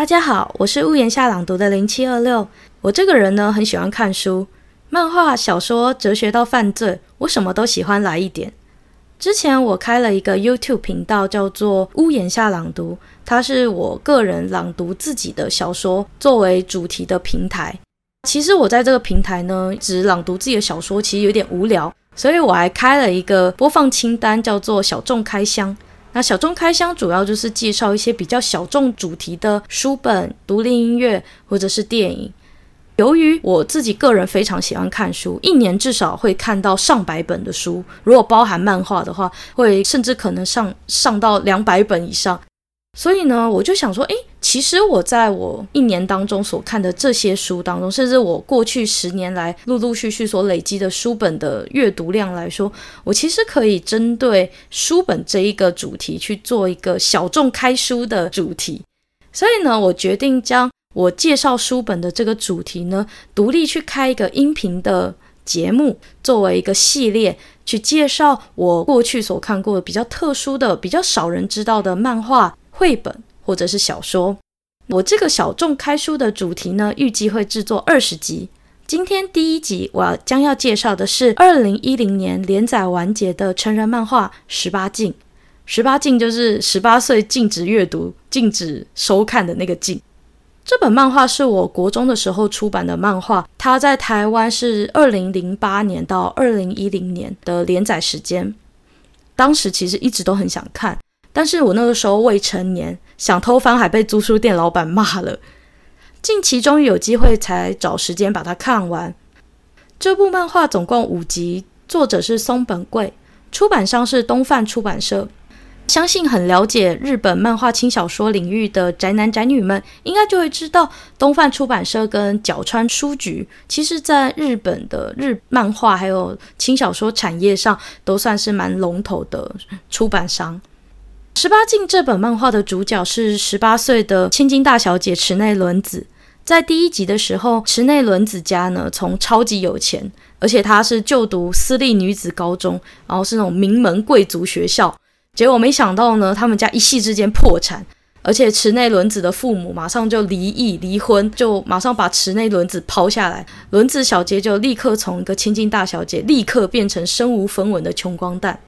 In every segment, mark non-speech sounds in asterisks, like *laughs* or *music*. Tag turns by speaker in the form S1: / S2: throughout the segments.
S1: 大家好，我是屋檐下朗读的零七二六。我这个人呢，很喜欢看书，漫画、小说、哲学到犯罪，我什么都喜欢来一点。之前我开了一个 YouTube 频道，叫做屋檐下朗读，它是我个人朗读自己的小说作为主题的平台。其实我在这个平台呢，只朗读自己的小说，其实有点无聊，所以我还开了一个播放清单，叫做小众开箱。那小众开箱主要就是介绍一些比较小众主题的书本、独立音乐或者是电影。由于我自己个人非常喜欢看书，一年至少会看到上百本的书，如果包含漫画的话，会甚至可能上上到两百本以上。所以呢，我就想说，诶，其实我在我一年当中所看的这些书当中，甚至我过去十年来陆陆续续所累积的书本的阅读量来说，我其实可以针对书本这一个主题去做一个小众开书的主题。所以呢，我决定将我介绍书本的这个主题呢，独立去开一个音频的节目，作为一个系列，去介绍我过去所看过的比较特殊的、比较少人知道的漫画。绘本或者是小说，我这个小众开书的主题呢，预计会制作二十集。今天第一集，我将要介绍的是二零一零年连载完结的成人漫画《十八禁》。十八禁就是十八岁禁止阅读、禁止收看的那个禁。这本漫画是我国中的时候出版的漫画，它在台湾是二零零八年到二零一零年的连载时间。当时其实一直都很想看。但是我那个时候未成年，想偷翻还被租书店老板骂了。近期终于有机会才找时间把它看完。这部漫画总共五集，作者是松本贵，出版商是东贩出版社。相信很了解日本漫画轻小说领域的宅男宅女们，应该就会知道东贩出版社跟角川书局，其实在日本的日漫画还有轻小说产业上，都算是蛮龙头的出版商。十八禁这本漫画的主角是十八岁的千金大小姐池内伦子。在第一集的时候，池内伦子家呢，从超级有钱，而且她是就读私立女子高中，然后是那种名门贵族学校。结果没想到呢，他们家一夕之间破产，而且池内伦子的父母马上就离异离婚，就马上把池内伦子抛下来。伦子小姐就立刻从一个千金大小姐，立刻变成身无分文的穷光蛋。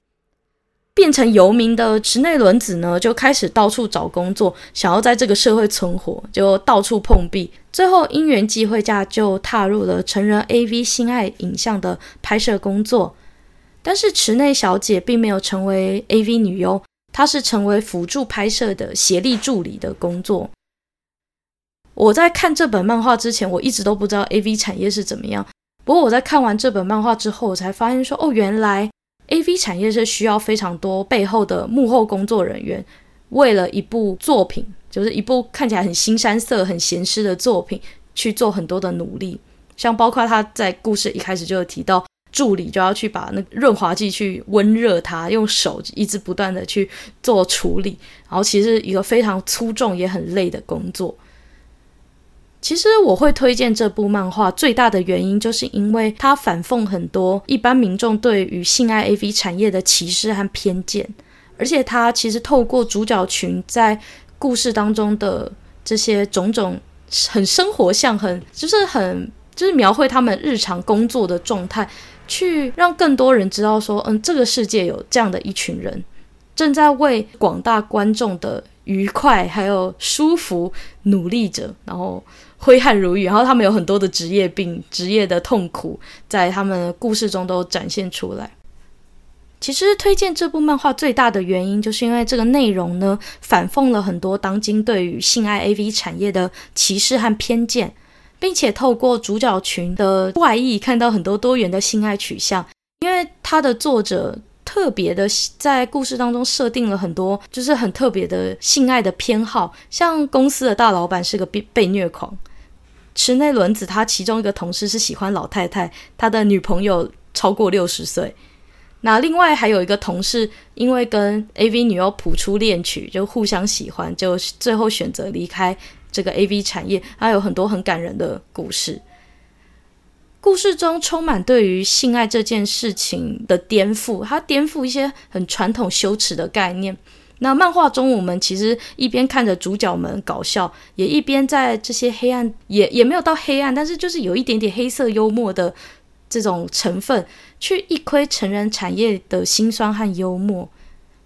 S1: 变成游民的池内伦子呢，就开始到处找工作，想要在这个社会存活，就到处碰壁。最后因缘际会下，就踏入了成人 AV 性爱影像的拍摄工作。但是池内小姐并没有成为 AV 女优，她是成为辅助拍摄的协力助理的工作。我在看这本漫画之前，我一直都不知道 AV 产业是怎么样。不过我在看完这本漫画之后，我才发现说，哦，原来。AV 产业是需要非常多背后的幕后工作人员，为了一部作品，就是一部看起来很新山色、很咸湿的作品，去做很多的努力。像包括他在故事一开始就有提到，助理就要去把那润滑剂去温热它，用手一直不断的去做处理，然后其实一个非常粗重也很累的工作。其实我会推荐这部漫画，最大的原因就是因为它反讽很多一般民众对于性爱 AV 产业的歧视和偏见，而且它其实透过主角群在故事当中的这些种种很生活像，很就是很就是描绘他们日常工作的状态，去让更多人知道说，嗯，这个世界有这样的一群人，正在为广大观众的愉快还有舒服努力着，然后。挥汗如雨，然后他们有很多的职业病、职业的痛苦，在他们的故事中都展现出来。其实推荐这部漫画最大的原因，就是因为这个内容呢，反讽了很多当今对于性爱 AV 产业的歧视和偏见，并且透过主角群的怪异，看到很多多元的性爱取向。因为他的作者。特别的，在故事当中设定了很多，就是很特别的性爱的偏好。像公司的大老板是个被被虐狂，池内伦子他其中一个同事是喜欢老太太，他的女朋友超过六十岁。那另外还有一个同事，因为跟 AV 女优谱出恋曲，就互相喜欢，就最后选择离开这个 AV 产业。还有很多很感人的故事。故事中充满对于性爱这件事情的颠覆，它颠覆一些很传统羞耻的概念。那漫画中，我们其实一边看着主角们搞笑，也一边在这些黑暗，也也没有到黑暗，但是就是有一点点黑色幽默的这种成分，去一窥成人产业的辛酸和幽默。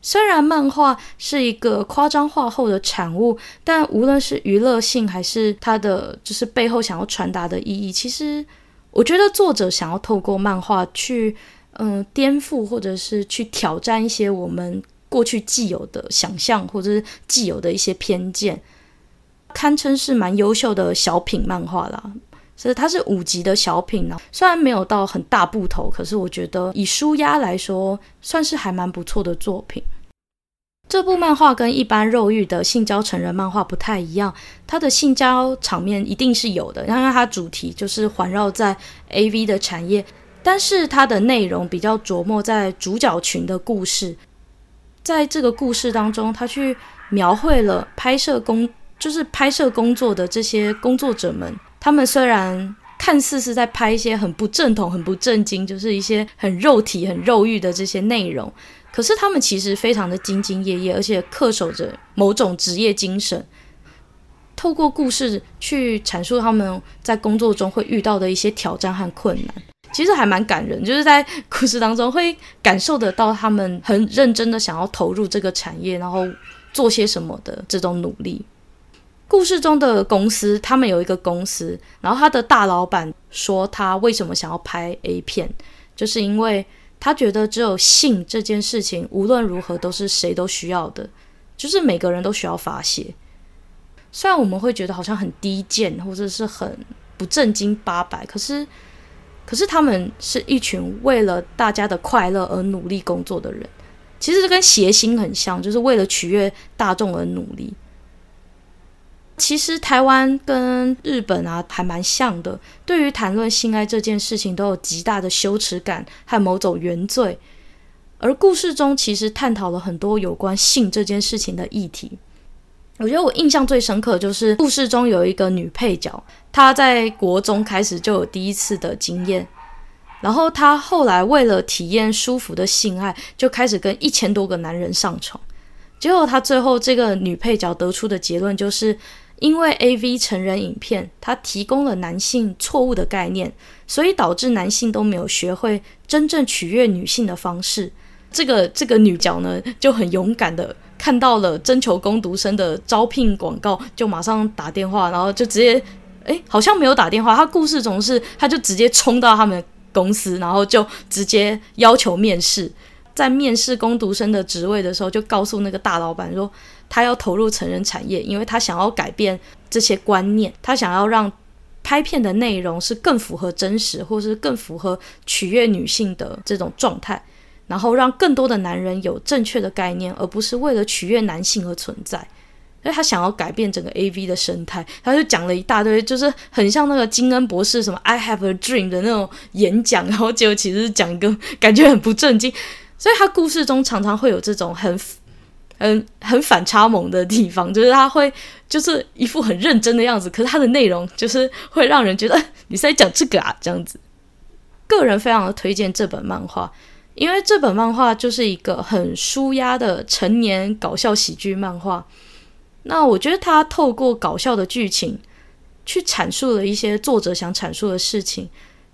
S1: 虽然漫画是一个夸张化后的产物，但无论是娱乐性还是它的就是背后想要传达的意义，其实我觉得作者想要透过漫画去嗯、颠覆或者是去挑战一些我们过去既有的想象或者是既有的一些偏见，堪称是蛮优秀的小品漫画啦。所以它是五集的小品呢，虽然没有到很大部头，可是我觉得以舒压来说，算是还蛮不错的作品。这部漫画跟一般肉欲的性交成人漫画不太一样，它的性交场面一定是有的，因为它主题就是环绕在 AV 的产业，但是它的内容比较着墨在主角群的故事，在这个故事当中，他去描绘了拍摄工，就是拍摄工作的这些工作者们。他们虽然看似是在拍一些很不正统、很不正经，就是一些很肉体、很肉欲的这些内容，可是他们其实非常的兢兢业业，而且恪守着某种职业精神。透过故事去阐述他们在工作中会遇到的一些挑战和困难，其实还蛮感人。就是在故事当中会感受得到他们很认真的想要投入这个产业，然后做些什么的这种努力。故事中的公司，他们有一个公司，然后他的大老板说他为什么想要拍 A 片，就是因为他觉得只有性这件事情无论如何都是谁都需要的，就是每个人都需要发泄。虽然我们会觉得好像很低贱或者是很不正经八百，可是可是他们是一群为了大家的快乐而努力工作的人，其实这跟谐星很像，就是为了取悦大众而努力。其实台湾跟日本啊还蛮像的，对于谈论性爱这件事情都有极大的羞耻感和某种原罪。而故事中其实探讨了很多有关性这件事情的议题。我觉得我印象最深刻的就是故事中有一个女配角，她在国中开始就有第一次的经验，然后她后来为了体验舒服的性爱，就开始跟一千多个男人上床。结果她最后这个女配角得出的结论就是。因为 AV 成人影片，它提供了男性错误的概念，所以导致男性都没有学会真正取悦女性的方式。这个这个女角呢，就很勇敢的看到了征求工读生的招聘广告，就马上打电话，然后就直接，诶，好像没有打电话。他故事中是，他就直接冲到他们公司，然后就直接要求面试。在面试工读生的职位的时候，就告诉那个大老板说。他要投入成人产业，因为他想要改变这些观念，他想要让拍片的内容是更符合真实，或是更符合取悦女性的这种状态，然后让更多的男人有正确的概念，而不是为了取悦男性而存在。所以他想要改变整个 AV 的生态，他就讲了一大堆，就是很像那个金恩博士什么 “I have a dream” 的那种演讲，然后结果其实是讲一个感觉很不正经，所以他故事中常常会有这种很。嗯，很反差萌的地方就是他会就是一副很认真的样子，可是他的内容就是会让人觉得你是在讲这个啊这样子。个人非常的推荐这本漫画，因为这本漫画就是一个很舒压的成年搞笑喜剧漫画。那我觉得他透过搞笑的剧情去阐述了一些作者想阐述的事情。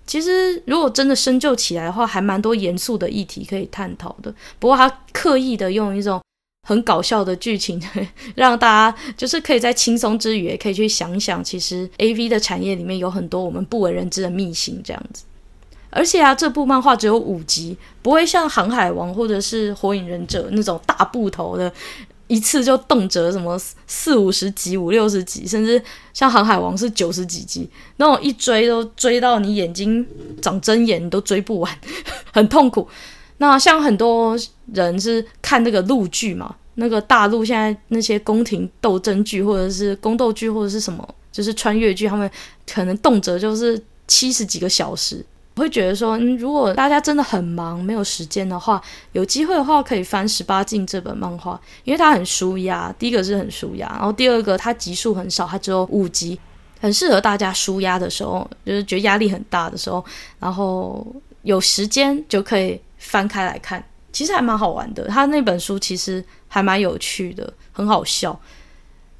S1: 其实如果真的深究起来的话，还蛮多严肃的议题可以探讨的。不过他刻意的用一种。很搞笑的剧情，让大家就是可以在轻松之余，也可以去想想，其实 *laughs* AV 的产业里面有很多我们不为人知的秘辛，这样子。而且啊，这部漫画只有五集，不会像《航海王》或者是《火影忍者》那种大部头的，一次就动辄什么四五十集、五六十集，甚至像《航海王》是九十几集，那种一追都追到你眼睛长针眼，你都追不完，*laughs* 很痛苦。那像很多人是看那个陆剧嘛，那个大陆现在那些宫廷斗争剧，或者是宫斗剧，或者是什么，就是穿越剧，他们可能动辄就是七十几个小时。我会觉得说，嗯，如果大家真的很忙，没有时间的话，有机会的话可以翻《十八禁》这本漫画，因为它很舒压。第一个是很舒压，然后第二个它集数很少，它只有五集，很适合大家舒压的时候，就是觉得压力很大的时候，然后有时间就可以。翻开来看，其实还蛮好玩的。他那本书其实还蛮有趣的，很好笑。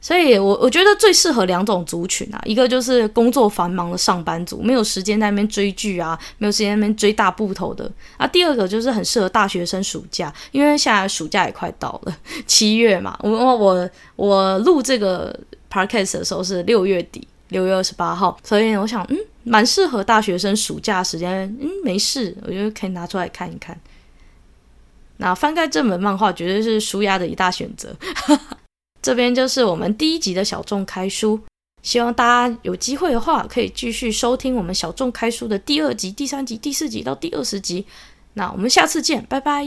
S1: 所以我，我觉得最适合两种族群啊，一个就是工作繁忙的上班族，没有时间在那边追剧啊，没有时间那边追大部头的啊。第二个就是很适合大学生暑假，因为现在暑假也快到了，*laughs* 七月嘛。我我我录这个 podcast 的时候是六月底，六月二十八号，所以我想，嗯，蛮适合大学生暑假时间，嗯，没事，我觉得可以拿出来看一看。那翻开这本漫画，绝对是舒压的一大选择。这边就是我们第一集的小众开书。希望大家有机会的话可以继续收听我们小众开书的第二集第三集第四集到第二十集。那我们下次见拜拜。